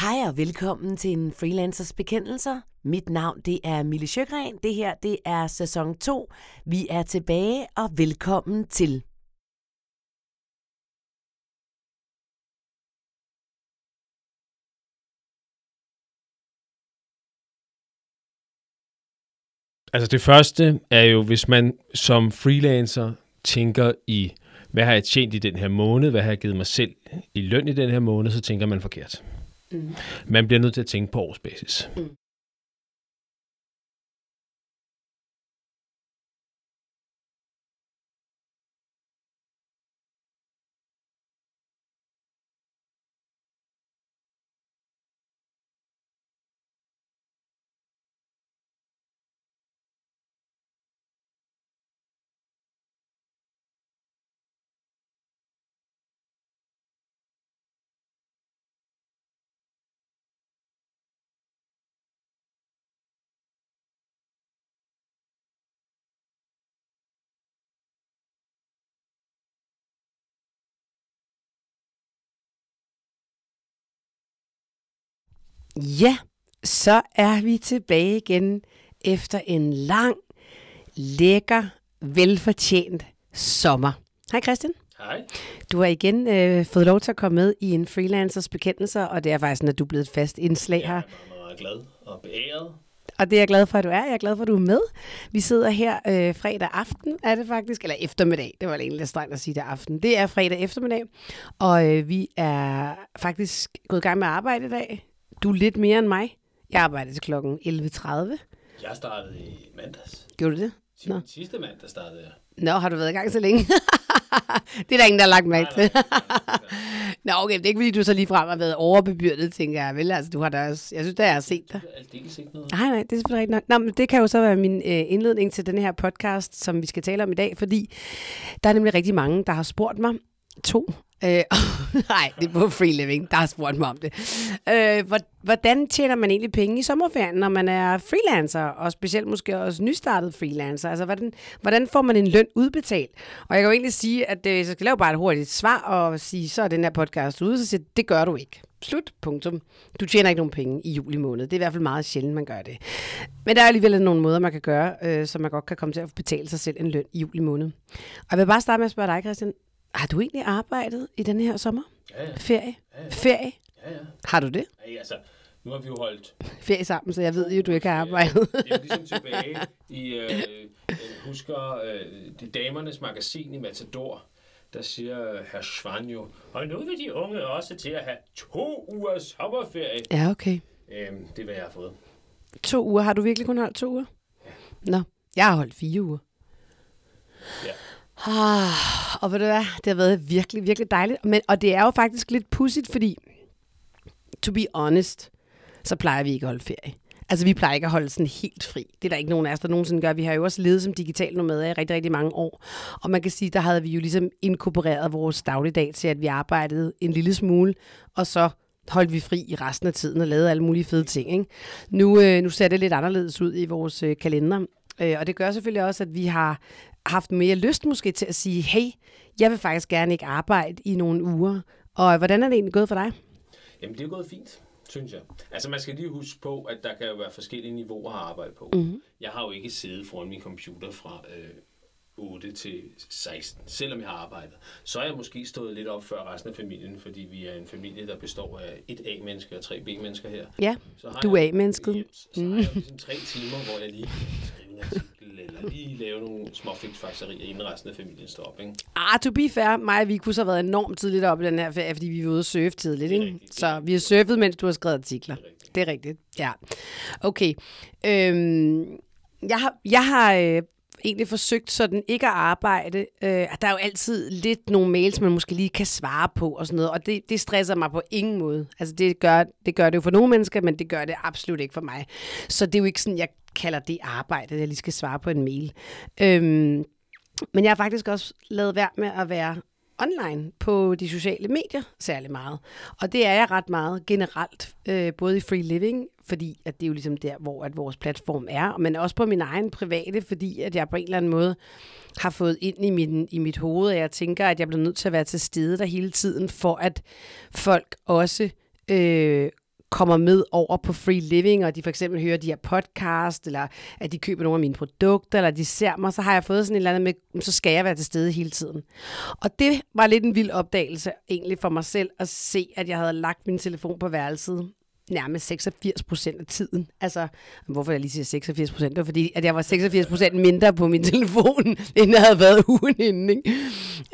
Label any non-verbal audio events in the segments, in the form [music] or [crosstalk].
Hej og velkommen til en Freelancers Bekendelser. Mit navn det er Mille Sjøgren. Det her det er sæson 2. Vi er tilbage og velkommen til. Altså det første er jo, hvis man som freelancer tænker i, hvad har jeg tjent i den her måned, hvad har jeg givet mig selv i løn i den her måned, så tænker man forkert. Mm. Man bliver nødt til at tænke på årsbasis. Mm. Ja, så er vi tilbage igen efter en lang, lækker, velfortjent sommer. Hej Christian. Hej. Du har igen øh, fået lov til at komme med i en freelancers bekendelser, og det er faktisk sådan, at du er blevet et fast indslag her. Jeg er meget glad og beæret. Og det er jeg glad for, at du er. Jeg er glad for, at du er med. Vi sidder her øh, fredag aften, er det faktisk, eller eftermiddag. Det var egentlig lidt strengt at sige det aften. Det er fredag eftermiddag, og øh, vi er faktisk gået i gang med arbejde i dag. Du er lidt mere end mig. Jeg arbejdede til klokken 11.30. Jeg startede i mandags. Gjorde du det? Nå. Sidste mandag startede jeg. Nå, har du været i gang så længe? [laughs] det er der ingen, der har lagt mærke til. [laughs] Nå, okay, det er ikke fordi, du så lige frem har været overbebyrdet, tænker jeg. Vel, altså, du har da også, jeg synes, der jeg har set dig. Nej, nej, det er selvfølgelig rigtigt nok. Nå, men det kan jo så være min øh, indledning til den her podcast, som vi skal tale om i dag, fordi der er nemlig rigtig mange, der har spurgt mig, to Øh, [laughs] nej, det er på Free Living, der har spurgt mig om det. Øh, hvordan tjener man egentlig penge i sommerferien, når man er freelancer, og specielt måske også nystartet freelancer? Altså, hvordan, hvordan får man en løn udbetalt? Og jeg kan jo egentlig sige, at øh, jeg skal lave bare et hurtigt svar, og sige, så er den her podcast ude, så siger det gør du ikke. Slut. Punktum. Du tjener ikke nogen penge i juli måned. Det er i hvert fald meget sjældent, man gør det. Men der er alligevel nogle måder, man kan gøre, øh, så man godt kan komme til at betale sig selv en løn i juli måned. Og jeg vil bare starte med at spørge dig, Christian. Har du egentlig arbejdet i den her sommer? Ja, ja. Ferie? Ja, ja. Ferie? Ja, ja. Har du det? Ej, altså, nu har vi jo holdt... Ferie sammen, så jeg ved jo, du ikke har arbejdet. det er ligesom tilbage i, øh, jeg husker, øh, det damernes magasin i Matador, der siger herr Schwan jo, og nu vil de unge også til at have to ugers sommerferie. Ja, okay. Øhm, det er, hvad jeg har fået. To uger. Har du virkelig kun holdt to uger? Ja. Nå, jeg har holdt fire uger. Ja. Ah, og ved du hvad, det har været virkelig, virkelig dejligt. Men, og det er jo faktisk lidt pudsigt, fordi, to be honest, så plejer vi ikke at holde ferie. Altså, vi plejer ikke at holde sådan helt fri. Det er der ikke nogen af os, der nogensinde gør. Vi har jo også levet som digital med i rigtig, rigtig mange år. Og man kan sige, der havde vi jo ligesom inkorporeret vores dagligdag til, at vi arbejdede en lille smule, og så holdt vi fri i resten af tiden og lavede alle mulige fede ting. Ikke? Nu, øh, nu ser det lidt anderledes ud i vores øh, kalender. Øh, og det gør selvfølgelig også, at vi har haft mere lyst måske til at sige, hey, jeg vil faktisk gerne ikke arbejde i nogle uger. Og hvordan er det egentlig gået for dig? Jamen, det er gået fint, synes jeg. Altså, man skal lige huske på, at der kan jo være forskellige niveauer at arbejde på. Mhm. Jeg har jo ikke siddet foran min computer fra øh, 8 til 16, selvom jeg har arbejdet. Så er jeg måske stået lidt op før resten af familien, fordi vi er en familie, der består af et A-menneske og tre B-mennesker her. Ja, Så har du er A-mennesket. Yep, Så har jeg ligesom tre timer, hvor jeg lige en artikel, eller lige lave nogle små fiksfakserier, inden resten af familien står op. Ikke? Ah, to be fair, mig og vi kunne så have været enormt tidligt op i den her ferie, fordi vi var ude at surfe tidligt. Ikke? rigtigt, Så vi har surfet, mens du har skrevet artikler. Det er rigtigt. Det er rigtigt, ja. Okay. Øhm, jeg har, jeg har øh, egentlig forsøgt sådan ikke at arbejde. Øh, der er jo altid lidt nogle mails, man måske lige kan svare på og sådan noget, og det, det stresser mig på ingen måde. Altså det gør, det gør det jo for nogle mennesker, men det gør det absolut ikke for mig. Så det er jo ikke sådan, jeg kalder det arbejde, at jeg lige skal svare på en mail. Øhm, men jeg har faktisk også lavet værd med at være online på de sociale medier særlig meget. Og det er jeg ret meget generelt, øh, både i free living, fordi at det er jo ligesom der, hvor at vores platform er, men også på min egen private, fordi at jeg på en eller anden måde har fået ind i, min, i mit hoved, at jeg tænker, at jeg bliver nødt til at være til stede der hele tiden, for at folk også øh, kommer med over på Free Living, og de for eksempel hører de her podcast, eller at de køber nogle af mine produkter, eller de ser mig, så har jeg fået sådan et eller andet med, så skal jeg være til stede hele tiden. Og det var lidt en vild opdagelse egentlig for mig selv, at se, at jeg havde lagt min telefon på værelset nærmest 86 procent af tiden. Altså, hvorfor jeg lige siger 86 procent? Det var fordi, at jeg var 86 procent mindre på min telefon, [laughs] end jeg havde været ugen inden. Ikke?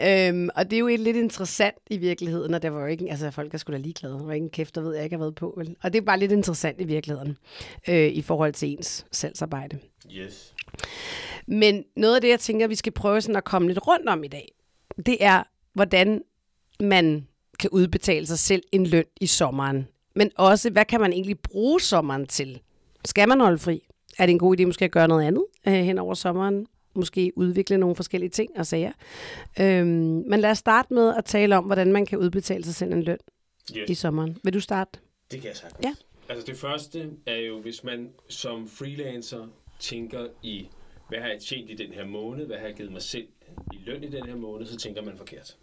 Øhm, og det er jo lidt interessant i virkeligheden, og der var jo ikke, altså folk er sgu da ligeglade. Der var ikke en kæft, der ved, jeg ikke har været på. Vel? Og det er bare lidt interessant i virkeligheden, øh, i forhold til ens salgsarbejde. Yes. Men noget af det, jeg tænker, vi skal prøve sådan at komme lidt rundt om i dag, det er, hvordan man kan udbetale sig selv en løn i sommeren men også, hvad kan man egentlig bruge sommeren til? Skal man holde fri? Er det en god idé måske at gøre noget andet øh, hen over sommeren? Måske udvikle nogle forskellige ting og sager. Øhm, men lad os starte med at tale om, hvordan man kan udbetale sig selv en løn yes. i sommeren. Vil du starte? Det kan jeg sagtens. Ja. Altså det første er jo, hvis man som freelancer tænker i, hvad har jeg tjent i den her måned, hvad har jeg givet mig selv i løn i den her måned, så tænker man forkert.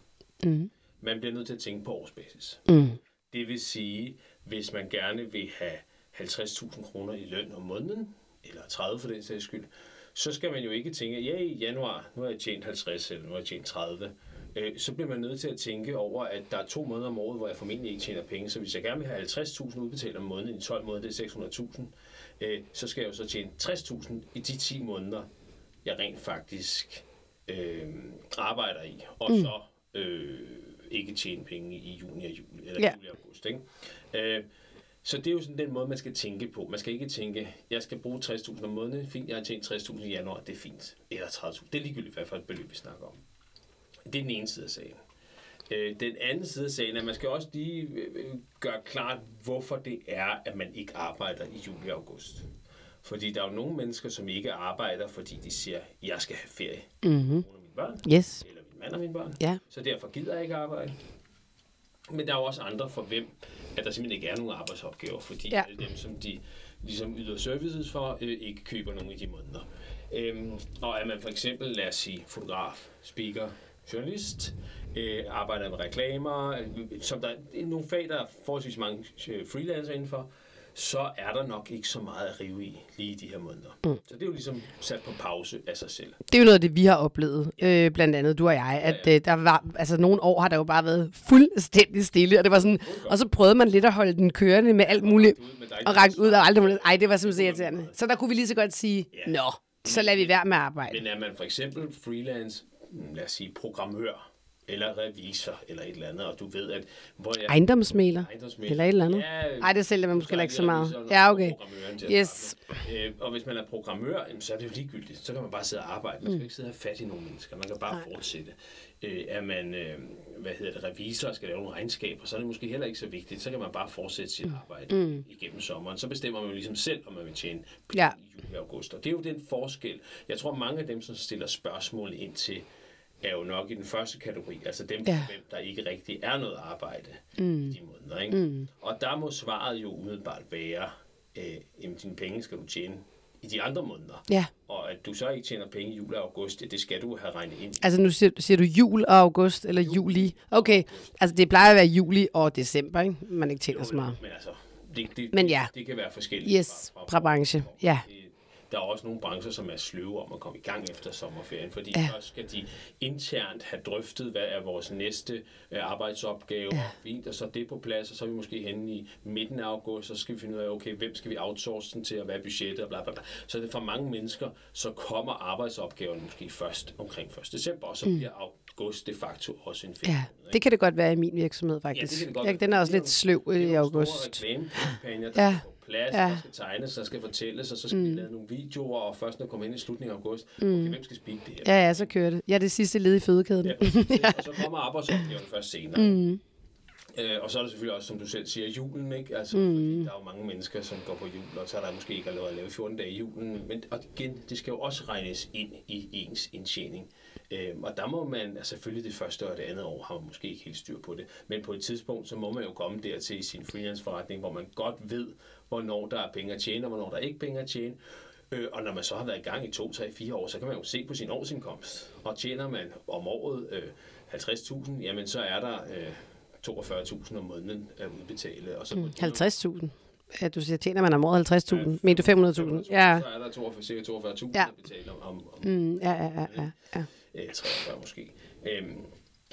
Mm. Man bliver nødt til at tænke på årsbasis. Mm. Det vil sige, hvis man gerne vil have 50.000 kroner i løn om måneden, eller 30 for den sags skyld, så skal man jo ikke tænke, ja i januar, nu har jeg tjent 50, eller nu har jeg tjent 30. Øh, så bliver man nødt til at tænke over, at der er to måneder om året, hvor jeg formentlig ikke tjener penge. Så hvis jeg gerne vil have 50.000 udbetalt om måneden i 12 måneder, det er 600.000, øh, så skal jeg jo så tjene 60.000 i de 10 måneder, jeg rent faktisk øh, arbejder i. Og mm. så øh, ikke tjene penge i juni og juli, eller ja. juli og august. Ikke? Øh, så det er jo sådan den måde, man skal tænke på. Man skal ikke tænke, jeg skal bruge 60.000 om måneden, fint, jeg har tjent 60.000 i januar, det er fint. Eller 30.000, det er ligegyldigt, hvad for et beløb vi snakker om. Det er den ene side af sagen. Øh, den anden side af sagen er, at man skal også lige øh, gøre klart, hvorfor det er, at man ikke arbejder i juli og august. Fordi der er jo nogle mennesker, som ikke arbejder, fordi de siger, jeg skal have ferie. Mm-hmm. Nogle af mine børn. Yes. Eller min mand og mine børn. Ja. Så derfor gider jeg ikke arbejde. Men der er jo også andre for hvem, at der simpelthen ikke er nogen arbejdsopgaver, fordi ja. alle dem, som de ligesom yder services for, øh, ikke køber nogen i de måneder. Øhm, og er man for eksempel, lad os sige, fotograf, speaker, journalist, øh, arbejder med reklamer, øh, som der er nogle fag, der er forholdsvis mange øh, freelancer indenfor, så er der nok ikke så meget at rive i lige i de her måneder. Mm. Så det er jo ligesom sat på pause af sig selv. Det er jo noget af det, vi har oplevet, øh, blandt andet du og jeg, at ja, ja. Øh, der var, altså nogle år har der jo bare været fuldstændig stille, og det var sådan, og så prøvede man lidt at holde den kørende med alt muligt, og række ud og aldrig muligt. Ej, det var simpelthen irriterende. Så der kunne vi lige så godt sige, ja. nå, så lader vi være med at arbejde. Men er man for eksempel freelance, lad os sige programmør, eller revisor, eller et eller andet, og du ved, at... Hvor jeg, ejendomsmæler, ejendomsmæler, eller et eller andet. Ja, Ej, det sælger man måske ikke så meget. Ja, okay. Yes. Øh, og hvis man er programmør, så er det jo ligegyldigt. Så kan man bare sidde og arbejde. Man skal mm. ikke sidde og have fat i nogle mennesker. Man kan bare Nej. fortsætte. Øh, er man, øh, hvad hedder det, revisor skal lave nogle regnskaber, så er det måske heller ikke så vigtigt. Så kan man bare fortsætte sit mm. arbejde mm. igennem sommeren. Så bestemmer man jo ligesom selv, om man vil tjene ja. i juli og august. Og det er jo den forskel. Jeg tror, mange af dem, som stiller spørgsmål ind til er jo nok i den første kategori, altså dem, ja. hvem der ikke rigtig er noget arbejde mm. i de måneder. Ikke? Mm. Og der må svaret jo umiddelbart være, øh, at dine penge skal du tjene i de andre måneder. Ja. Og at du så ikke tjener penge i juli og august, det skal du have regnet ind. Altså nu siger, siger du jul og august, eller juli? juli. Okay, altså det plejer at være juli og december, ikke? Man ikke tjener jo, så meget. Men altså, det, det, men ja. det kan være forskelligt. Yes, fra, fra, fra branche, ja. Det, der er også nogle brancher, som er sløve om at komme i gang efter sommerferien, fordi ja. først skal de internt have drøftet, hvad er vores næste øh, arbejdsopgave, ja. fint, og så det på plads, og så er vi måske henne i midten af august, så skal vi finde ud af, okay, hvem skal vi outsource den til, og hvad er budgettet, og bla bla bla. Så det for mange mennesker, så kommer arbejdsopgaven måske først omkring 1. december, og så mm. bliver august de facto også en ferie. Ja, det kan det godt være i min virksomhed, faktisk. Ja, det kan det godt ja, den er også lidt sløv i august. Det er der ja plads, ja. der skal tegnes, der skal fortælles, og så skal mm. vi lave nogle videoer, og først når kommer ind i slutningen af august, mm. okay, hvem skal speak det her? Ja, ja, så kører det. Ja, det sidste led i fødekæden. Ja, [laughs] ja. og så kommer arbejdsopgaven først senere. Mm. Øh, og så er det selvfølgelig også, som du selv siger, julen, ikke? Altså, mm. fordi der er jo mange mennesker, som går på jul, og så er der måske ikke lov at lave 14 dage i julen. Men og igen, det skal jo også regnes ind i ens indtjening. Øh, og der må man, altså selvfølgelig det første og det andet år, har man måske ikke helt styr på det. Men på et tidspunkt, så må man jo komme dertil i sin freelance-forretning, hvor man godt ved, hvornår der er penge at tjene, og hvornår der er ikke penge at tjene. Øh, og når man så har været i gang i to, tre, fire år, så kan man jo se på sin årsindkomst. Og tjener man om året øh, 50.000, jamen så er der øh, 42.000 om måneden at udbetale. Og så Mm, må de jo- 50.000. Ja, du siger, tjener man om året 50.000. Men du 500.000. 500.000, Ja. Så er der 42, cirka 42.000 Ja. at betale om, om, om Mm, ja, ja, ja, ja, ja. øh, 43 måske. Øhm,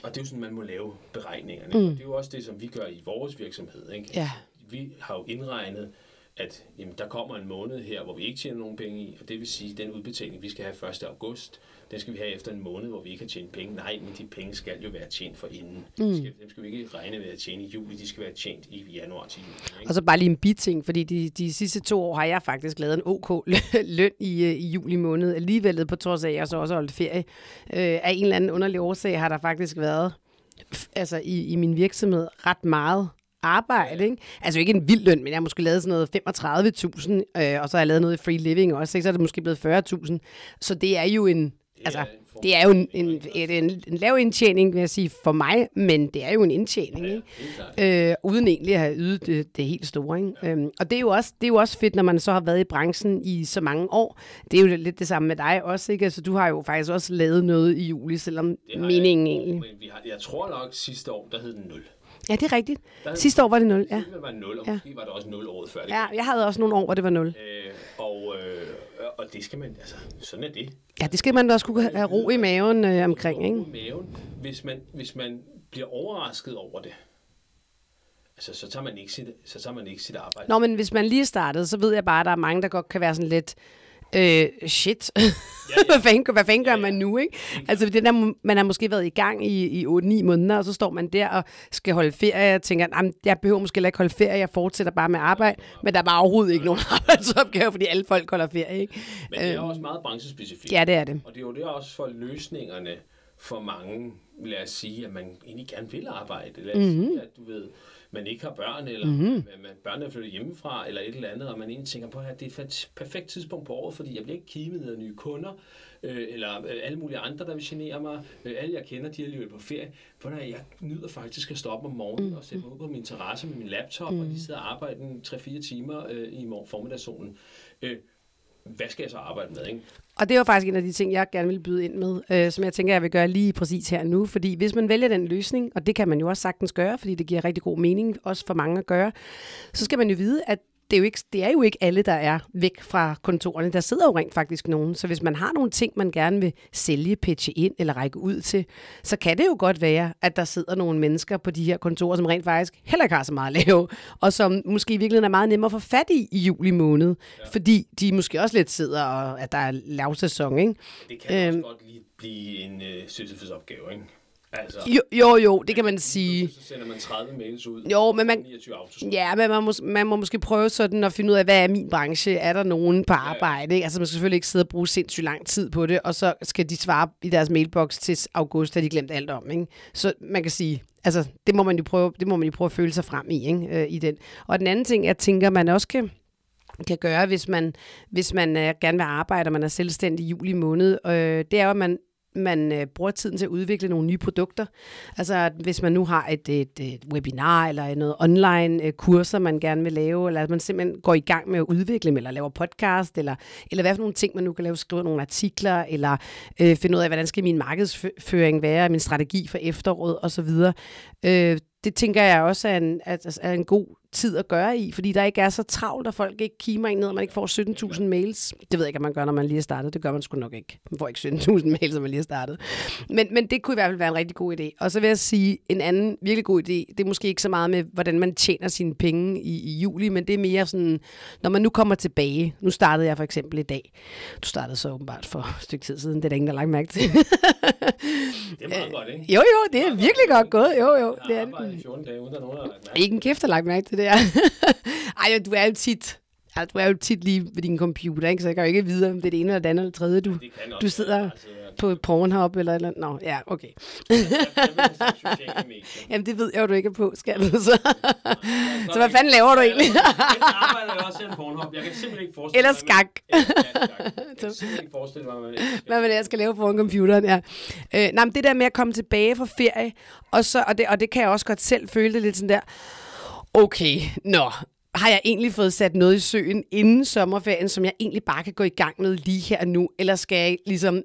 og det er jo sådan, man må lave beregningerne. Mm. Og det er jo også det, som vi gør i vores virksomhed. Ikke? Ja. Vi har jo indregnet, at jamen, der kommer en måned her, hvor vi ikke tjener nogen penge i, og det vil sige, at den udbetaling, vi skal have 1. august, den skal vi have efter en måned, hvor vi ikke har tjent penge. Nej, men de penge skal jo være tjent for inden. Mm. Skal, dem skal vi ikke regne med at tjene i juli, de skal være tjent i januar til juli. Ikke? Og så bare lige en biting, fordi de, de sidste to år har jeg faktisk lavet en OK løn i, øh, i juli måned. Alligevel på trods af, at jeg så også holdt ferie. Øh, af en eller anden underlig årsag har der faktisk været altså i, i min virksomhed ret meget arbejde. Ikke? Altså ikke en vild løn, men jeg har måske lavet sådan noget 35.000, øh, og så har jeg lavet noget i free living også, ikke? så er det måske blevet 40.000. Så det er jo en... Altså, det er jo en, en, en, en, en lav indtjening, vil jeg sige, for mig, men det er jo en indtjening, ikke? Klart. øh, uden egentlig at have ydet det, det helt store. Ikke? Ja. Øhm, og det er, jo også, det er jo også fedt, når man så har været i branchen i så mange år. Det er jo lidt det samme med dig også, ikke? Altså, du har jo faktisk også lavet noget i juli, selvom meningen jeg, egentlig... Men vi har, jeg tror nok, sidste år, der hed den 0. Ja, det er rigtigt. Der- Sidste år var det 0, ja. Det var 0, og Ja. måske var det også 0 året før det. Ja, jeg havde også nogle år, hvor det var 0. Øh, og, øh, og det skal man, altså, sådan er det. Ja, det skal man da også kunne have ro i maven øh, omkring, ikke? Ro i maven, hvis man, hvis man bliver overrasket over det. Altså, så tager man ikke sit, så tager man ikke sit arbejde. Nå, men hvis man lige startet, så ved jeg bare, at der er mange, der godt kan være sådan lidt... Øh, shit. Ja, ja. hvad [laughs] fanden, hvad fanden gør man nu, ikke? Altså, det der, man har måske været i gang i, i 8-9 måneder, og så står man der og skal holde ferie, og tænker, "Jamen, jeg behøver måske ikke holde ferie, jeg fortsætter bare med arbejde, men der er bare overhovedet ikke nogen [laughs] arbejdsopgave, fordi alle folk holder ferie, ikke? Men det er også meget branchespecifikt. Ja, det er det. Og det er jo det også for løsningerne for mange, lad os sige, at man egentlig gerne vil arbejde. Lad os Mhm. mm-hmm. sige, at du ved, man ikke har børn, eller mm-hmm. man, børnene er flyttet hjemmefra, eller et eller andet, og man egentlig tænker på, at det er et perfekt tidspunkt på året, fordi jeg bliver ikke kimet af nye kunder, øh, eller øh, alle mulige andre, der vil genere mig. Øh, alle jeg kender, de er alligevel på ferie. Når jeg nyder faktisk at stoppe om morgenen og sætte mig ud på min terrasse med min laptop, mm. og lige sidde og arbejde en 3-4 timer øh, i morgen formiddagssolen. Øh, hvad skal jeg så arbejde med, ikke? Og det var faktisk en af de ting, jeg gerne vil byde ind med, øh, som jeg tænker, jeg vil gøre lige præcis her nu. Fordi hvis man vælger den løsning, og det kan man jo også sagtens gøre, fordi det giver rigtig god mening, også for mange at gøre, så skal man jo vide, at det er, jo ikke, det er jo ikke alle, der er væk fra kontorerne. Der sidder jo rent faktisk nogen. Så hvis man har nogle ting, man gerne vil sælge, pitche ind eller række ud til, så kan det jo godt være, at der sidder nogle mennesker på de her kontorer, som rent faktisk heller ikke har så meget at lave, og som måske i virkeligheden er meget nemmere at få fat i i juli måned, ja. fordi de måske også lidt sidder, og at der er lavsæson, ikke? Det kan øhm, også godt lige blive en øh, Sisyphus-opgave, ikke? Altså, Jo, jo, jo, det kan man sige. Så sender man 30 mails ud. Jo, men man- 29 autosvar. Ja, men man må, man må måske prøve sådan at finde ud af, hvad er min branche? Er der nogen på arbejde? Ikke? Altså man skal selvfølgelig ikke sidde og bruge sindssygt lang tid på det, og så skal de svare i deres mailbox til august, da de glemt alt om. Ikke? Så man kan sige, altså det må man jo prøve, det må man jo prøve at føle sig frem i, ikke? Øh, i den. Og den anden ting, jeg tænker, man også kan kan gøre, hvis man, hvis man øh, gerne vil arbejde, og man er selvstændig i juli måned, øh, det er jo, at man man øh, bruger tiden til at udvikle nogle nye produkter. Altså at hvis man nu har et, et, et webinar eller noget online øh, kurser, man gerne vil lave, eller at man simpelthen går i gang med at udvikle dem, eller laver podcast, eller, eller hvad for nogle ting, man nu kan lave, skrive nogle artikler, eller øh, finde ud af, hvordan skal min markedsføring være, min strategi for efteråret osv. Øh, det tænker jeg også er en, er, er en god tid at gøre i, fordi der ikke er så travlt, og folk ikke kimer en ned, og man ikke får 17.000 mails. Det ved jeg ikke, om man gør, når man lige er startet. Det gør man sgu nok ikke. Man får ikke 17.000 mails, når man lige er startet. Men, men det kunne i hvert fald være en rigtig god idé. Og så vil jeg sige, en anden virkelig god idé, det er måske ikke så meget med, hvordan man tjener sine penge i, i juli, men det er mere sådan, når man nu kommer tilbage. Nu startede jeg for eksempel i dag. Du startede så åbenbart for et stykke tid siden. Det er der ingen, der har lagt mærke til. Det er meget godt, ikke? jo, jo, det er virkelig godt gået. Jo, jo, det er det. arbejdet i 14 dage, uden at nogen har lagt mærke. Ikke en kæft, der har lagt mærke til det her. [laughs] Ej, du er jo tit... Altså, du er jo tit lige ved din computer, ikke? så jeg kan jo ikke vide, om det er det ene eller det andet eller det tredje, du, Det også du sidder altså, jeg- på Pornhub eller eller andet. Nå, ja, okay. jeg- [laughs] jeg. Jamen, det ved jeg jo, du ikke er på, skal du så. [laughs] så hvad fanden laver du egentlig? Jeg arbejder også en Pornhub. Jeg kan simpelthen ikke forestille Eller mig, skak. man- Ja, skak. Jeg kan simpelthen ikke forestille mig, hvad man ellers skal lave foran computeren, ja. Øh, nej, men det der med at komme tilbage fra ferie, og, så, og, det, og det kan jeg også godt selv føle det lidt sådan der, okay, nå, har jeg egentlig fået sat noget i søen inden sommerferien, som jeg egentlig bare kan gå i gang med lige her nu, eller skal jeg ligesom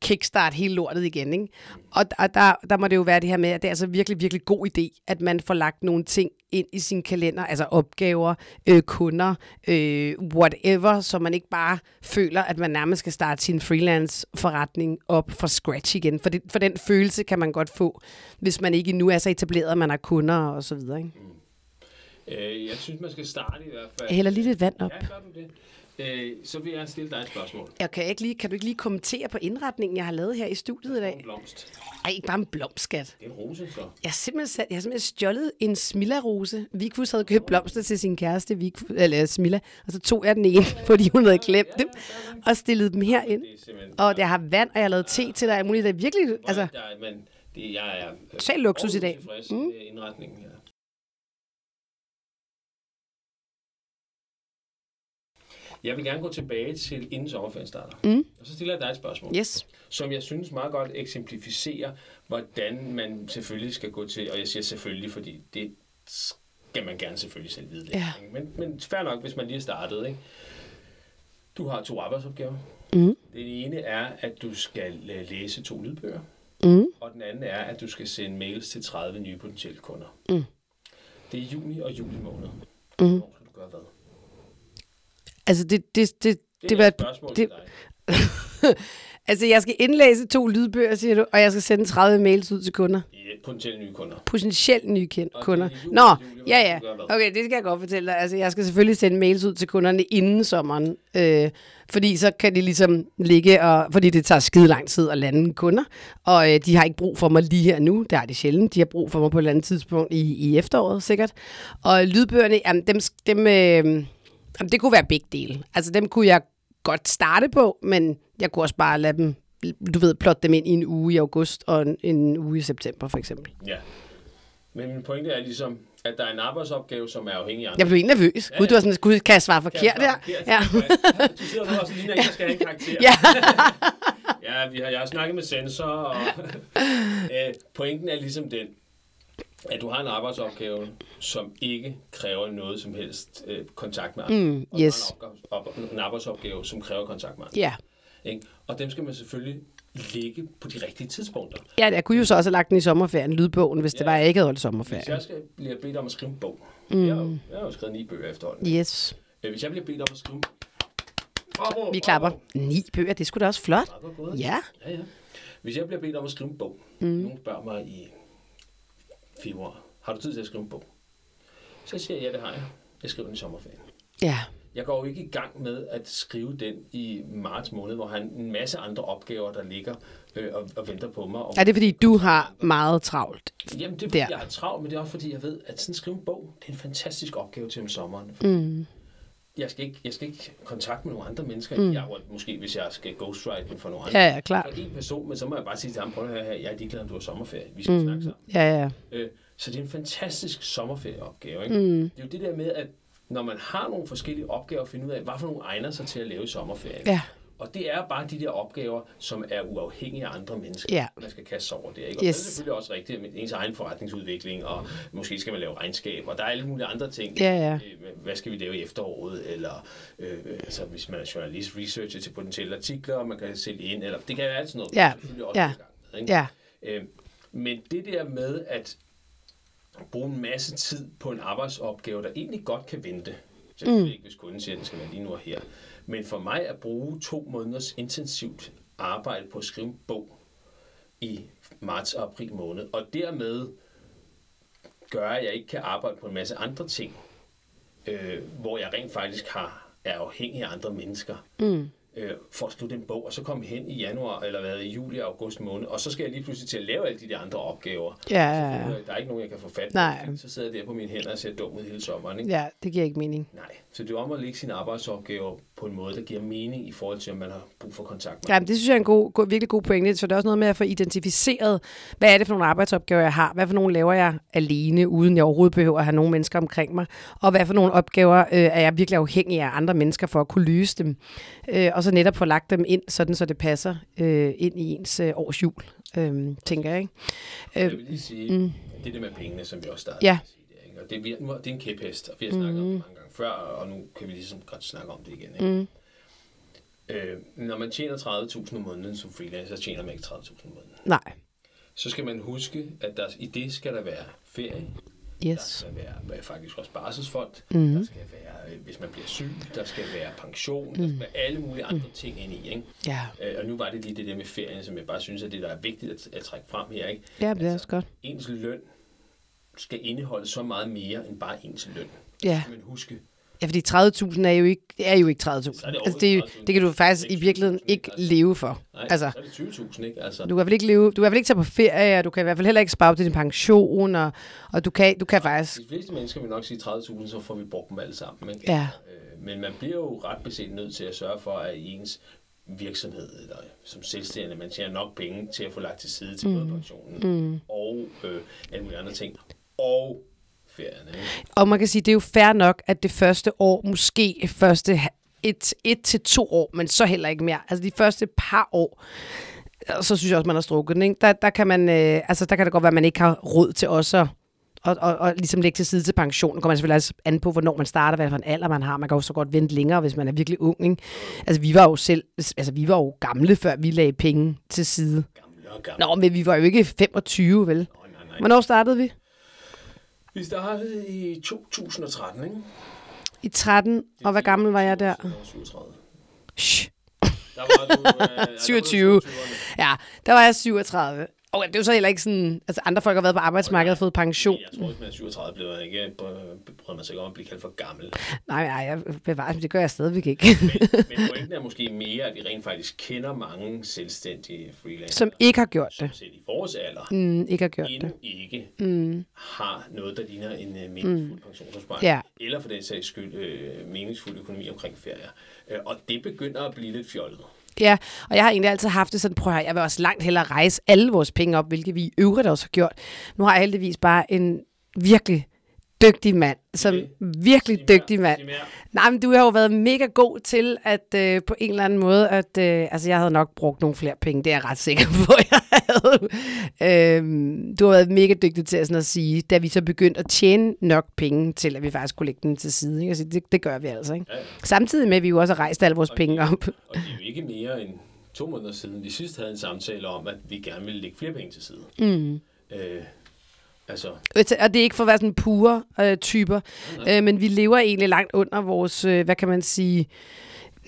kickstart hele lortet igen. Ikke? Og, og der, der må det jo være det her med, at det er altså virkelig, virkelig god idé, at man får lagt nogle ting ind i sin kalender, altså opgaver, øh, kunder, øh, whatever, så man ikke bare føler, at man nærmest skal starte sin freelance-forretning op fra scratch igen. For, det, for den følelse kan man godt få, hvis man ikke nu er så etableret, at man har kunder og så videre. Ikke? Øh, jeg synes, man skal starte i hvert fald. Jeg hælder lige lidt vand op. Ja, gør det? Øh, så vil jeg stille dig et spørgsmål. Jeg kan, ikke lige, kan du ikke lige kommentere på indretningen, jeg har lavet her i studiet i dag? En blomst. Ej, ikke bare en blomskat. Det er en rose, så. Jeg har simpelthen, sat, jeg har simpelthen stjålet en Smilla-rose. Vigfus havde købt blomster til sin kæreste, Vigfus, eller Smilla, og så tog jeg den ene, [laughs] fordi hun havde glemt dem, og stillede dem herind. Er. Og jeg har vand, og jeg har lavet te til dig. alt muligt. Det er virkelig, altså, men det, jeg er... Total luksus i dag. mm. indretningen her. Jeg vil gerne gå tilbage til inden sommerferien starter. Mm. Og så stiller jeg dig et spørgsmål, yes. som jeg synes meget godt eksemplificerer, hvordan man selvfølgelig skal gå til, og jeg siger selvfølgelig, fordi det skal man gerne selvfølgelig selv vide. Det, Ja. ikke? men, men fair nok, hvis man lige er startet. Ikke? Du har to arbejdsopgaver. Mm. Den ene er, at du skal øh, læse to lydbøger. Mm. Og den anden er, at du skal sende mails til 30 nye potentielle kunder. Mm. Det er juni og juli måned. Mm. Hvor skal du gøre hvad? Altså, det, det, det, Det, det er var... et spørgsmål det- [laughs] altså, jeg skal indlæse to lydbøger, siger du, og jeg skal sende 30 mails ud til kunder. I potentielle nye kunder. Potentielt nye ken- Og kunder. er juli, Nå, juli, ja, ja. Okay, det skal jeg godt fortælle dig. Altså, jeg skal selvfølgelig sende mails ud til kunderne inden sommeren. Øh, fordi så kan de ligesom ligge, og, fordi det tager skide lang tid at lande kunder. Og øh, de har ikke brug for mig lige her nu. Det har de sjældent. De har brug for mig på et eller andet tidspunkt i, i efteråret, sikkert. Og lydbøgerne, jamen, dem, dem, øh, jamen, det kunne være begge dele. Altså, dem kunne jeg godt starte på, men jeg kunne også bare lade dem, du ved, plotte dem ind i en uge i august og en, en uge i september, for eksempel. Ja. Men min pointe er ligesom, at der er en arbejdsopgave, som er afhængig af andre. Jeg blev helt nervøs. Gud, du var sådan, gud, kan jeg svare jeg forkert der? Ja. forkert? Du sidder nu også og ligner en, der skal have en karakter. ja. [laughs] Ja, vi har, jeg har snakket med sensor, og [laughs] øh, pointen er ligesom den, at du har en arbejdsopgave, som ikke kræver noget som helst øh, kontakt med andre. Mm, og du yes. har en, opgave, op, en arbejdsopgave, som kræver kontakt med andre. Ja. Ikke? Og dem skal man selvfølgelig ligge på de rigtige tidspunkter. ja, jeg kunne jo så også have lagt den i sommerferien, lydbogen, hvis det Ja. var, jeg ikke havde holdt Hvis sommerferie. jeg skal blive bedt om at skrive en bog, mm. jeg, har, jo- jeg har jo skrevet ni bøger efterhånden. Yes. Øh, Hvis jeg bliver bedt om at skrive... Bravo, Vi klapper. Ni bøger, det skulle da også flot. Bravo, bravo. Ja. Ja, ja. Hvis jeg bliver bedt om at skrive en bog, mm. nogen spørger mig i februar, har du tid til at skrive en bog? Så siger jeg, ja, det har jeg. Jeg skriver den i sommerferien. Ja. Jeg går jo ikke i gang med at skrive den i marts måned, hvor han en masse andre opgaver, der ligger øh, og, og venter på mig. Og, Er det fordi, du har meget travlt? jamen, det er fordi, der? jeg har travlt, men det er også fordi, jeg ved, at sådan at skrive en bog, det er en fantastisk opgave til om sommeren. Mm. Jeg skal ikke, jeg skal ikke kontakte med nogle andre mennesker. Mm. Jeg, måske hvis jeg skal ghostwrite for nogle andre. Ja, ja, klart. For en person, men så må jeg bare sige til ham, prøv at høre her, jeg er ligeglad, om du har sommerferie. Vi skal mm. snakke sammen. Ja, ja. Øh, så det er en fantastisk sommerferieopgave. Ikke? Mm. Det er jo det der med, at når man har nogle forskellige opgaver at finde ud af, hvad for nogle egner sig til at lave i sommerferien. Ja. Og det er bare de der opgaver, som er uafhængige af andre mennesker, Ja. man skal kaste sig over det. Ikke? Og Yes. det er selvfølgelig også rigtigt med ens egen forretningsudvikling, og måske skal man lave regnskab, og der er alle mulige andre ting. Ja, ja. Øh, Hvad skal vi lave i efteråret, eller øh, altså, hvis man er journalist, researcher til potentielle artikler, og man kan sælge ind, eller det kan være alt sådan noget. Ja. man selvfølgelig også Ja. er med, ikke? Ja. Øh, men det der med at bruge en masse tid på en arbejdsopgave, der egentlig godt kan vente, selvfølgelig mm. ikke, hvis kunden siger, at det skal være lige nu og her, men for mig at bruge to måneders intensivt arbejde på at skrive en bog i marts og april måned, og dermed gøre, at jeg ikke kan arbejde på en masse andre ting, øh, hvor jeg rent faktisk har, er afhængig af andre mennesker, Mm. øh, for at skrive den bog, og så komme hen i januar, eller hvad, i juli og august måned, og så skal jeg lige pludselig til at lave alle de der andre opgaver. Ja, ja, ja. Der er ikke nogen, jeg kan få fat. Nej. Så sidder jeg der på mine hænder og ser dum ud hele sommeren. Ikke? Ja, det giver ikke mening. Nej, så det er om at lægge sine arbejdsopgaver på en måde, der giver mening i forhold til, om man har brug for kontakt med. Ja, men det synes jeg er en god, god, virkelig god pointe. Så det er også noget med at få identificeret, hvad er det for nogle arbejdsopgaver, jeg har? Hvad for nogle laver jeg alene, uden jeg overhovedet behøver at have nogle mennesker omkring mig? Og hvad for nogle opgaver øh, er jeg virkelig afhængig af andre mennesker for at kunne løse dem? Øh, og så netop få lagt dem ind, sådan så det passer øh, ind i ens øh, års jul, øh, tænker jeg. Ikke? Jeg Øh, vil lige sige, mm. det der med pengene, som vi også startede Ja. med at sige der, ikke? Og det, vi, det er en kæphest, og vi har snakket mm. om det mange gange før, og nu kan vi ligesom godt snakke om det igen. Ikke? mm, Øh, når man tjener 30.000 om måneden som freelancer, så tjener man ikke 30.000 om måneden. Nej. Så skal man huske, at der, i det skal der være ferie, der Yes. skal være, faktisk også barselsfond, mm. der skal være, øh, hvis man bliver syg, der skal være pension, mm. der skal være alle mulige andre ting ind i. Ikke? Ja. Øh, og nu var det lige det der med ferien, som jeg bare synes, at det der er vigtigt at, at trække frem her. Ikke? Ja, det er også godt. Ens løn skal indeholde så meget mere end bare ens løn. Ja. Men huske, Ja, fordi 30.000 er jo ikke, det er jo ikke 30.000. Så er det Altså, det, er jo- over 30.000. det kan du faktisk i 6.000, virkeligheden ikke altså. leve for. nej, Altså, så er det 20.000, ikke? Altså, du kan fald ikke leve, du kan fald ikke tage på ferie, og du kan i hvert fald heller ikke spare op til din pension, og, og du kan, du kan faktisk... De fleste mennesker vil nok sige 30.000, så får vi brugt dem alle sammen. Ikke? Ja. Øh, Men man bliver jo ret beset nødt til at sørge for, at i ens virksomhed, eller som selvstændig, man tjener nok penge til at få lagt til side til både pensionen mm. og øh, alle mulige andre ting. Og ferien. Ikke? Og man kan sige, det er jo fair nok, at det første år, måske første et, et til to år, men så heller ikke mere. Altså de første par år, så synes jeg også, man har strukket den. Ikke? Der, der, kan man, øh, altså, der kan det godt være, at man ikke har råd til også at og, og, og ligesom lægge til side til pension. Nu kommer man selvfølgelig også an på, hvornår man starter, hvad for en alder man har. Man kan jo så godt vente længere, hvis man er virkelig ung. Ikke? Altså, vi var jo selv, altså, vi var jo gamle, før vi lagde penge til side. Gamle og gamle. Nå, men vi var jo ikke 25, vel? Nå, nej, nej. Hvornår startede vi? Vi startede i 2013, ikke? I 13, og hvad gammel var jeg der? Så var jeg 37. Shh. Der var du... Øh, ja, der var du [laughs] 27. 22'erne. Ja, der var jeg 37. Og det er jo så heller ikke sådan... Altså, andre folk har været på arbejdsmarkedet og fået pension. Jeg tror, hvis man er 37, bliver man ikke, bryder man sig ikke om at blive kaldt for gammel. Nej, nej, jeg bevarer, det gør jeg stadigvæk ikke. Men pointen er måske mere, at vi rent faktisk kender mange selvstændige freelancer, Som ikke har gjort som det. selv i vores alder, Mm, ikke har gjort det. endnu ikke mm. har noget, der ligner en uh, meningsfuld mm. pensionsopsparing. Ja. Eller for den sags skyld uh, meningsfuld økonomi omkring ferier. Uh, og det begynder at blive lidt fjollet. Ja, og jeg har egentlig altid haft det sådan, prøv at høre, jeg vil også langt hellere rejse alle vores penge op, hvilket vi i øvrigt også har gjort. Nu har jeg heldigvis bare en virkelig dygtig mand, som Okay. virkelig Sig mere, dygtig mand. mere. Nej, men du har jo været mega god til at øh, på en eller anden måde, at øh, altså jeg havde nok brugt nogle flere penge, det er jeg ret sikker på, [laughs] jeg havde. Øhm, du har været mega dygtig til at, sådan at sige, da vi så begyndte at tjene nok penge til, at vi faktisk kunne lægge dem til side. Ikke? Altså, det, det gør vi altså. Ikke? Ja, ja. Samtidig med, at vi jo også har rejst alle vores Og penge op. Og det er jo ikke mere end to måneder siden, vi sidst havde en samtale om, at vi gerne ville lægge flere penge til side. Mm. Øh, altså, Og det er ikke for at være sådan pure øh, typer, øh, men vi lever egentlig langt under vores, øh, hvad kan man sige,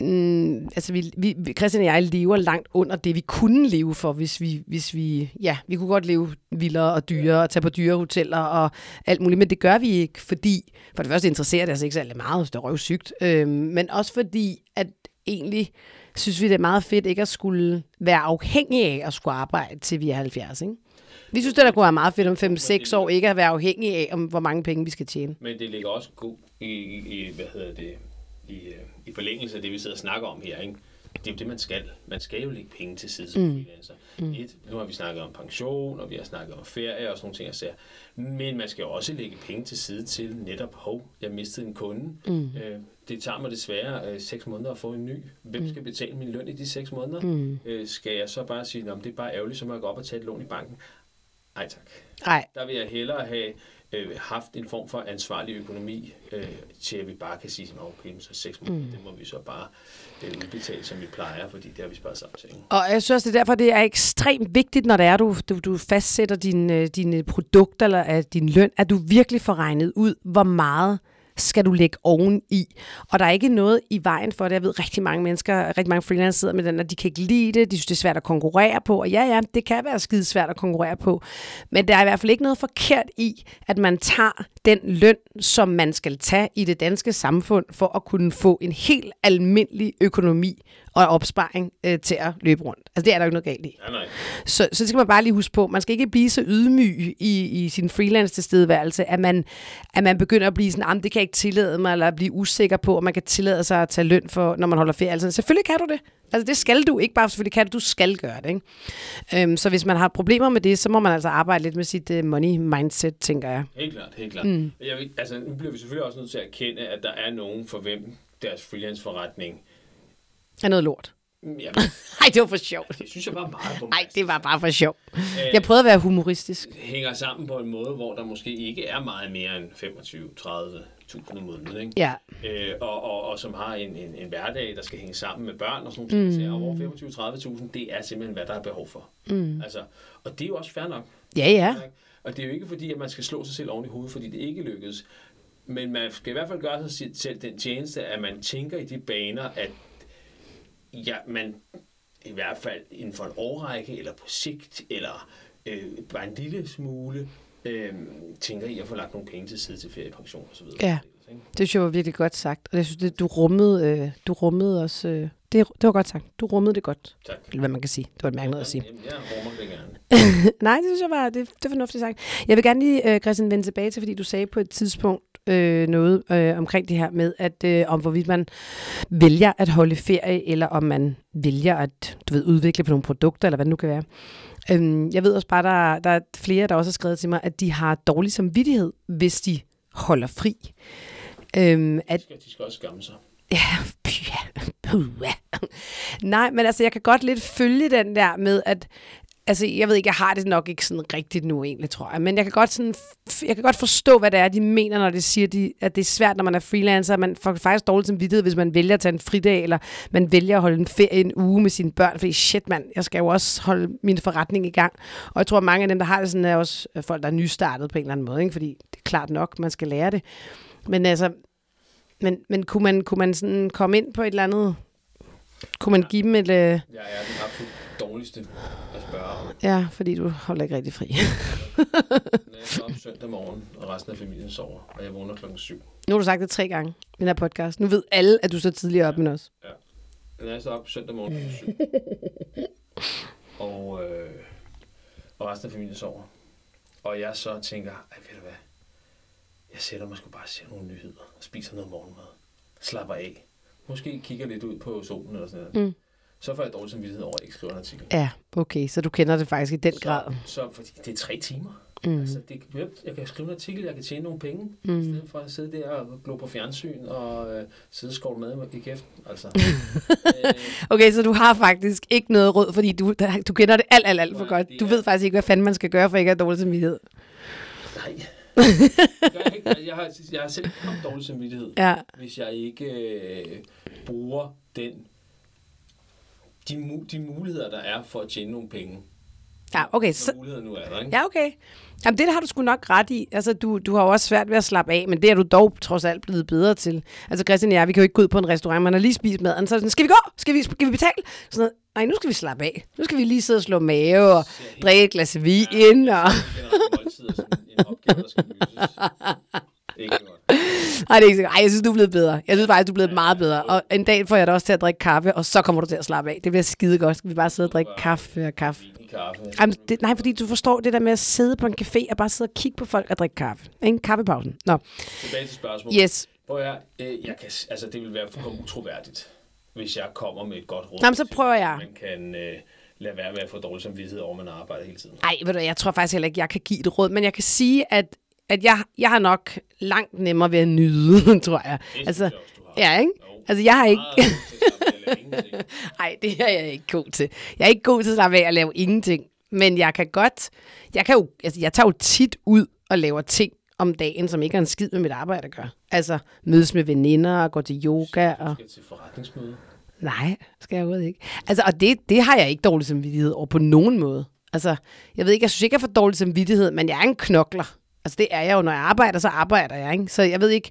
Mm, altså vi, vi, vi- Christian og jeg lever langt under det, vi kunne leve for, hvis vi, hvis vi, ja, vi kunne godt leve vildere og dyrere og tage på dyre hoteller og alt muligt, men det gør vi ikke, fordi, for det første interesserer det os ikke særlig meget, det er røvsygt, øhm, men også fordi, at egentlig synes vi, det er meget fedt ikke at skulle være afhængig af at skulle arbejde til vi er 70, ikke? Vi synes, det der kunne være meget fedt om 5-6 år, ikke at være afhængig af, om hvor mange penge vi skal tjene. men det ligger også god i, i, hvad hedder det, i, øh, i forlængelse af det, vi sidder og snakker om her. Ikke? Det er jo det, man skal. Man skal jo lægge penge til side som mm. freelancer. Mm. Et, nu har vi snakket om pension, og vi har snakket om ferie og sådan nogle ting. Jeg ser. Men man skal også lægge penge til side til netop, hov, jeg mistede en kunde. Mm. Øh, det tager mig desværre øh, seks måneder at få en ny. Hvem skal betale min løn i de seks måneder? Mm. Øh, skal jeg så bare sige, at det er bare ærgerligt, så må jeg gå op og tage et lån i banken? Ej tak. Nej, Der vil jeg hellere have øh, haft en form for ansvarlig økonomi, øh, til at vi bare kan sige, sådan, okay, så seks måneder, mm. det må vi så bare øh, udbetale, som vi plejer, fordi det har vi sparet sammen til. Og jeg synes også, det er derfor, det er ekstremt vigtigt, når det er, du, du, du fastsætter dine, dine produkter eller uh, din løn, at du virkelig får regnet ud, hvor meget skal du lægge oven i. Og der er ikke noget i vejen for det. Jeg ved, rigtig mange mennesker, rigtig mange freelancere sidder med den, at de kan ikke lide det, de synes, det er svært at konkurrere på. Og ja, ja, det kan være skide svært at konkurrere på. Men der er i hvert fald ikke noget forkert i, at man tager den løn, som man skal tage i det danske samfund, for at kunne få en helt almindelig økonomi og opsparing øh, til at løbe rundt. Altså, det er der jo ikke noget galt i. Nej, nej. Så, så det skal man bare lige huske på. Man skal ikke blive så ydmyg i, i sin freelance-tilstedeværelse, at man, at man begynder at blive sådan, "Jamen, det kan jeg ikke tillade mig, eller blive usikker på, at man kan tillade sig at tage løn for, når man holder ferie. Altså, selvfølgelig kan du det. Altså, det skal du. Ikke bare selvfølgelig kan du, du skal gøre det. Ikke? Øhm, så hvis man har problemer med det, så må man altså arbejde lidt med sit uh, money-mindset, tænker jeg. Helt klart, helt klart. Mm. Jeg vil, altså, nu bliver vi selvfølgelig også nødt til at erkende, at der er nogen for hvem deres freelance-forretning Er noget lort. Jamen, Nej, [laughs] det var for sjovt. det synes jeg var meget Nej, det var bare for sjov. Jeg prøvede at være humoristisk. hænger sammen på en måde, hvor der måske ikke er meget mere end 25-30.000 om måneden, ikke? Ja. Øh, og, og, og som har en, en, en hverdag, der skal hænge sammen med børn og sådan nogle ting. Mm. Og hvor 25-30.000, det er simpelthen, hvad der er behov for. Mm. Altså, og det er jo også fair nok. Ja, ja. Og det er jo ikke fordi, at man skal slå sig selv oven i hovedet, fordi det ikke lykkedes. Men man skal i hvert fald gøre sig selv den tjeneste, at man tænker i de baner, at ja, man i hvert fald inden for en årrække, eller på sigt, eller øh, bare en lille smule, øh, tænker i at få lagt nogle penge til side til feriepension osv. Ja. Det synes jeg var virkelig godt sagt. Og jeg synes, det, du rummede, øh, du rummede også... Øh, det, det var godt sagt. Du rummede det godt. Tak. Eller hvad man kan sige. Det var et mærkeligt at sige. Jamen, jeg rummer det gerne. [laughs] Nej, det synes jeg var, det, det er fornuftigt sagt. Jeg vil gerne lige, øh, Christian, vende tilbage til, fordi du sagde på et tidspunkt øh, noget øh, omkring det her med, at øh, om hvorvidt man vælger at holde ferie, eller om man vælger at du ved, udvikle på nogle produkter, eller hvad det nu kan være. Øhm, jeg ved også bare, der, der er flere, der også har skrevet til mig, at de har dårlig samvittighed, hvis de holder fri. Øhm, at, De skal, de skal også skamme sig. Ja, pyha. Nej, men altså, jeg kan godt lidt følge den der med, at Altså, jeg ved ikke, jeg har det nok ikke sådan rigtigt nu egentlig, tror jeg. Men jeg kan godt, sådan, jeg kan godt forstå, hvad det er, de mener, når de siger, de, at det er svært, når man er freelancer. Man får faktisk dårligt samvittighed, hvis man vælger at tage en fridag, eller man vælger at holde en ferie en uge med sine børn. Fordi shit, mand, jeg skal jo også holde min forretning i gang. Og jeg tror, at mange af dem, der har det sådan, er også folk, der er nystartet på en eller anden måde. Ikke? Fordi det er klart nok, man skal lære det. Men altså, men, men kunne man, kunne man sådan komme ind på et eller andet... Kunne man give dem et... Øh, Jeg er den absolut dårligste spørge ja, fordi du holder ikke rigtig fri. [laughs] Når jeg står op søndag morgen, og resten af familien sover, og jeg vågner klokken 7. Nu har du sagt det tre gange i den her podcast. Nu ved alle, at du så tidligere op end os. Når jeg står op søndag morgen klokken 7, [laughs] og, øh, og resten af familien sover, og jeg så tænker, ej, ved du hvad, jeg sætter mig sgu bare og ser nogle nyheder, og spiser noget morgenmad, slapper af, måske kigger lidt ud på solen eller sådan noget. Mm. Så får jeg dårlig samvittighed over, at jeg ikke skriver en artikel. Ja, okay. Så du kender det faktisk i den grad. Så, så fordi det er tre timer. Mm. Altså, det, jeg kan skrive en artikel, jeg kan tjene nogle penge, mm. I stedet for at sidde der og glo på fjernsyn og øh, sidde og skovle mad i kæften. Altså, [laughs] øh, Okay, så du har faktisk ikke noget råd, fordi du, du kender det alt, alt, alt for godt. Du ved faktisk ikke, hvad fanden man skal gøre, for ikke at have dårlig samvittighed. nej. [laughs] Jeg, ikke. jeg, har, jeg har selv haft dårlig samvittighed, Ja, hvis jeg ikke øh, bruger den, de, de muligheder, der er for at tjene nogle penge. ja okay. Så... Så, muligheder nu er der, ikke? ja, okay. Jamen, det har du sgu nok ret i. Altså, du, du har jo også svært ved at slappe af, men det er du dog trods alt blevet bedre til. Altså, Christian og jeg, vi kan jo ikke gå ud på en restaurant, man har lige spist maden, så er det sådan, skal vi gå? Skal vi, skal vi betale? Sådan noget. Nej, nu skal vi slappe af. Nu skal vi lige sidde og slå mave og drikke et glas vin. Og... Generelt måltider, sådan en opgave, der skal løses. [laughs] Ikke godt. Nej, det er ikke sikkert. Ej, jeg synes, du er blevet bedre. Jeg synes faktisk, du er blevet meget bedre. Og en dag får jeg dig også til at drikke kaffe, og så kommer du til at slappe af. Det bliver skide godt. Skal vi bare sidde og drikke kaffe og kaffe? Kaffe. Jamen, det, nej, fordi du forstår det der med at sidde på en café og bare sidde og kigge på folk og drikke kaffe. Ikke? Kaffepausen. Nå, Tilbage til spørgsmålet. yes. Prøv at øh, jeg kan, altså det vil være fuldkommen utroværdigt, hvis jeg kommer med et godt råd. Nå, men så prøver jeg. Man kan øh, lade være med at få dårlig samvittighed over, at man arbejder hele tiden. Ej, ved du, jeg tror faktisk heller ikke, jeg kan give et råd, men jeg kan sige, at, at jeg, jeg har nok langt nemmere ved at nyde, [laughs] tror jeg. Altså, ja, ikke? Altså, jeg har ikke... At. Nej, [laughs] det er jeg ikke god til. Jeg er ikke god til at slappe af og lave ingenting. Men jeg kan godt... Jeg, kan jo, altså, jeg tager jo tit ud og laver ting om dagen, som ikke har en skid med mit arbejde at gøre. Altså, mødes med veninder og gå til yoga og... skal til forretningsmøde. Nej, skal jeg overhovedet ikke. Altså, og det, det har jeg ikke dårlig samvittighed over på nogen måde. Altså, jeg ved ikke, jeg synes ikke, jeg får dårlig samvittighed, men jeg er en knokler. Altså, det er jeg jo. Når jeg arbejder, så arbejder jeg, ikke? Så jeg ved ikke...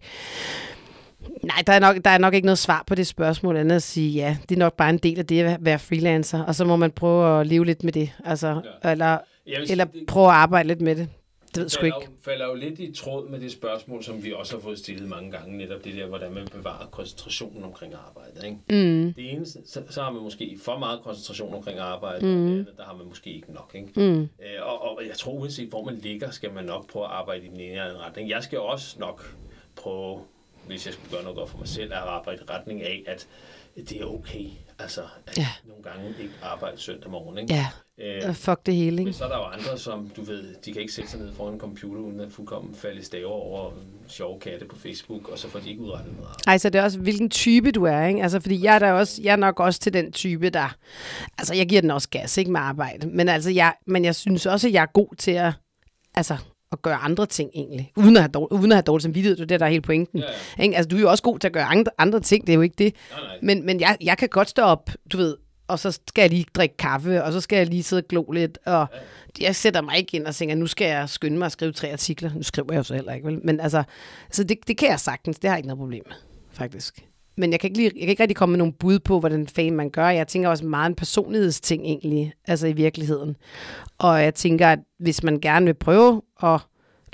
Nej, der er, nok, der er nok ikke noget svar på det spørgsmål, andet at sige, ja, det er nok bare en del af det at være freelancer, og så må man prøve at leve lidt med det, altså, ja. eller, eller sige, det prøve at arbejde lidt med det. Det ved jeg sgu falder, ikke. jo, falder jo lidt i tråd med det spørgsmål, som vi også har fået stillet mange gange, netop det der, hvordan man bevarer koncentrationen omkring arbejdet. Ikke? Mm, Det eneste, så, så har man måske for meget koncentration omkring arbejdet, mm. og det andet, der har man måske ikke nok. Ikke? mm, Øh, og, og jeg tror, uanset hvor man ligger, skal man nok prøve at arbejde i den ene eller anden retning. Jeg skal også nok prøve hvis jeg skulle gøre noget godt for mig selv, at arbejde i retning af, at det er okay. Altså, at Ja. nogle gange ikke arbejde søndag morgen. Ikke? Ja, Øh, fuck det hele, men ikke? så er der jo andre, som du ved, de kan ikke sætte sig ned foran en computer, uden at fuldkommen falde i staver over sjove katte på Facebook, og så får de ikke udrettet noget. Ej, så det er også, hvilken type du er, ikke? Altså, fordi jeg er, der også, jeg er nok også til den type, der... Altså, jeg giver den også gas, ikke med arbejde. Men altså, jeg, men jeg synes også, at jeg er god til at... Altså, at gøre andre ting egentlig, uden at have, dårlig, uden at have dårlig samvittighed. Det er det, der er hele pointen. Ja, ja. Ikke? Altså, du er jo også god til at gøre andre, andre ting, det er jo ikke det. Nej, nej. Men, men jeg, jeg kan godt stå op, du ved, og så skal jeg lige drikke kaffe, og så skal jeg lige sidde og glo lidt, og jeg sætter mig ikke ind og tænker, nu skal jeg skynde mig at skrive tre artikler. Nu skriver jeg jo så heller ikke, vel? Men altså, så det, det kan jeg sagtens, det har jeg ikke noget problem med, faktisk. Men jeg kan, ikke lige, jeg kan ikke rigtig komme med nogle bud på, hvordan fanden man gør. Jeg tænker også meget en personlighedsting egentlig, altså i virkeligheden. Og jeg tænker, at hvis man gerne vil prøve at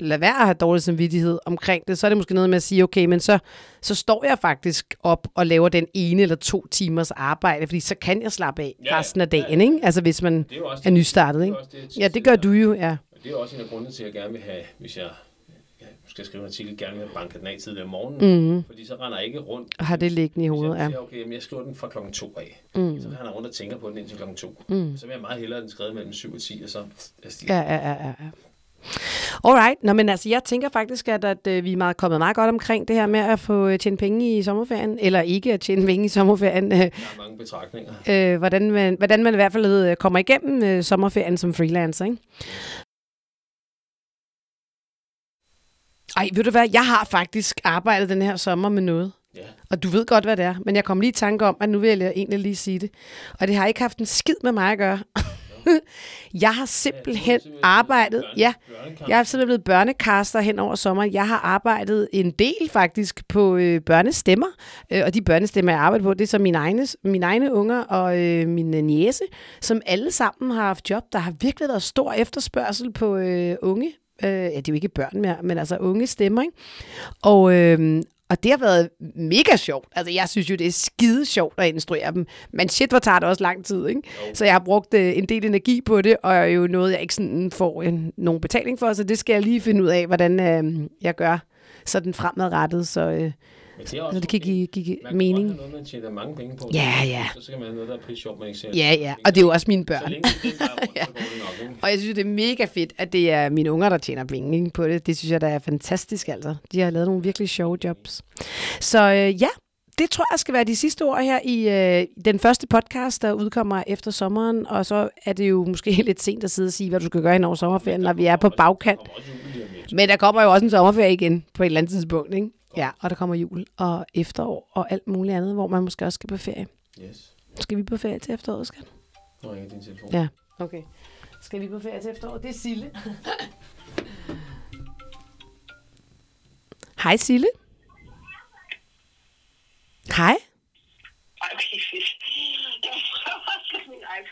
lade være at have dårlig samvittighed omkring det, så er det måske noget med at sige, okay, men så, så står jeg faktisk op og laver den ene eller to timers arbejde, fordi så kan jeg slappe af Ja, resten af ja, dagen, ikke? Altså hvis man Det er er nystartet, det ikke? også det, Ja, det gør du jo, ja. Det er også en af grundene til, at jeg gerne vil have, hvis jeg ja, skal skrive en artikel, gerne vil have banket den af tidligere om morgenen. Mm-hmm. Fordi så render jeg ikke rundt. Og har det liggende i hovedet, ja. okay, jamen, jeg skriver den fra klokken to af. Mm. Så render jeg rundt og tænker på den indtil klokken to. Mm. Så vil jeg meget hellere den skrevet mellem 7 og 10, og så er. Ja, ja, ja, ja. Alright, Nå, men altså, jeg tænker faktisk, at, at øh, vi er meget, kommet meget godt omkring det her med at få øh, tjent penge i sommerferien, eller ikke at tjene penge i sommerferien. Øh, Der er mange betragtninger. øh, hvordan, man, hvordan man i hvert fald øh, kommer igennem øh, sommerferien som freelancer, ikke? Ej, ved du hvad, jeg har faktisk arbejdet den her sommer med noget. Ja. Og du ved godt, hvad det er. Men jeg kom lige i tanke om, at nu vil jeg egentlig lige sige det. Og det har ikke haft en skid med mig at gøre. [laughs] [laughs] jeg har simpelthen arbejdet... Ja, jeg er simpelthen blevet børnekaster hen over sommeren. Jeg har arbejdet en del faktisk på øh, børnestemmer, øh, og de børnestemmer, jeg arbejder på, det er så mine egne, mine egne unger og øh, min øh, niece, som alle sammen har haft job. Der har virkelig været stor efterspørgsel på øh, unge. Øh, ja, det er jo ikke børn mere, men altså unge stemmer, ikke? Og, øh, og det har været mega sjovt. Altså, jeg synes jo, det er skide sjovt at instruere dem. Men shit, hvor tager det også lang tid, ikke? Jo. Så jeg har brugt øh, en del energi på det, og er jo noget, jeg ikke sådan får en, nogen betaling for. Så det skal jeg lige finde ud af, hvordan øh, jeg gør sådan fremadrettet, så, øh, Men det er også så det kan give, give Man mening. have noget, man tjener mange penge på. Ja, ja. Så skal man have noget, der er pris sjovt, man ikke ser. Ja, ja, og det er jo også mine Så børn. længe det er den vej rundt, [laughs] så går det nok, ikke? Og jeg synes, det er mega fedt, at det er mine unger, der tjener penge ikke, på det. Det synes jeg, der er fantastisk, altså. De har lavet nogle virkelig sjove jobs. Så øh, ja, det tror jeg skal være de sidste ord her i øh, den første podcast, der udkommer efter sommeren. Og så er det jo måske [laughs] lidt sent at sidde og sige, hvad du skal gøre hen over sommerferien, når vi er på bagkant. Men der kommer jo også en sommerferie igen på et eller andet tidspunkt, ikke? Ja, og der kommer jul og efterår og alt muligt andet, hvor man måske også skal på ferie. Yes. Skal vi på ferie til efteråret, skal? Nu ringer din telefon. Ja, okay. Skal vi på ferie til efteråret? Det er Sille. [laughs] Hej Sille. Hej. [laughs] Jeg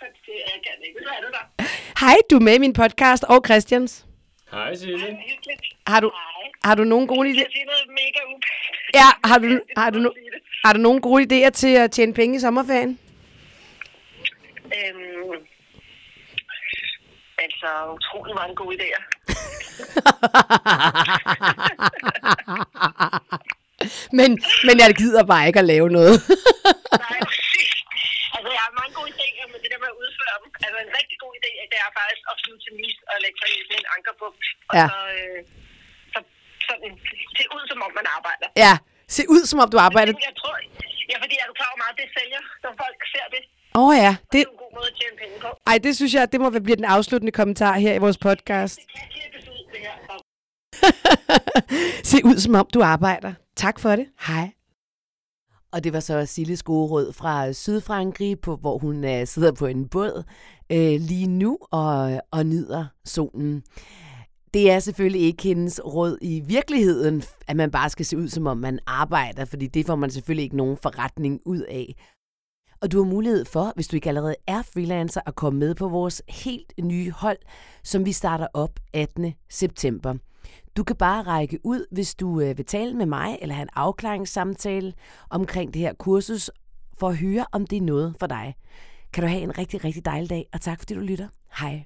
jeg? Hej, du er med i min podcast og Christians. Hej, Sille. Hyggeligt. Har du, Hej. har du nogle gode Jeg idéer? siger noget mega ubehageligt. Ja, har du, har, du, no- har du nogle gode idéer til at tjene penge i sommerferien? Øhm, altså, utrolig mange gode idéer. [laughs] men, men jeg gider bare ikke at lave noget. Nej, præcis. Altså, jeg har mange gode idéer, men det der med at udføre dem. Altså, en rigtig god er faktisk at flyve til Nice og lægge sig i sådan en ankerbugt. Og Ja. så, øh, så sådan, se ud, som om man arbejder. ja, se ud som om du arbejder. Jeg tror, ja, fordi er du klar over meget, det sælger, når folk ser det. Åh oh, ja, Det det, er en god måde at tjene penge på. ej, det synes jeg, det må blive den afsluttende kommentar her i vores podcast. Det kan klippes ud, det her. Og [laughs] Se ud som om du arbejder. Tak for det. Hej. Og det var så Silles gode råd fra Sydfrankrig, på, hvor hun uh, sidder på en båd øh, lige nu og, og nyder solen. Det er selvfølgelig ikke hendes råd i virkeligheden, at man bare skal se ud, som om man arbejder, fordi det får man selvfølgelig ikke nogen forretning ud af. Og du har mulighed for, hvis du ikke allerede er freelancer, at komme med på vores helt nye hold, som vi starter op 18. september. Du kan bare række ud, hvis du øh, vil tale med mig eller have en afklaringssamtale omkring det her kursus, for at høre, om det er noget for dig. Kan du have en rigtig, rigtig dejlig dag, og tak fordi du lytter. Hej.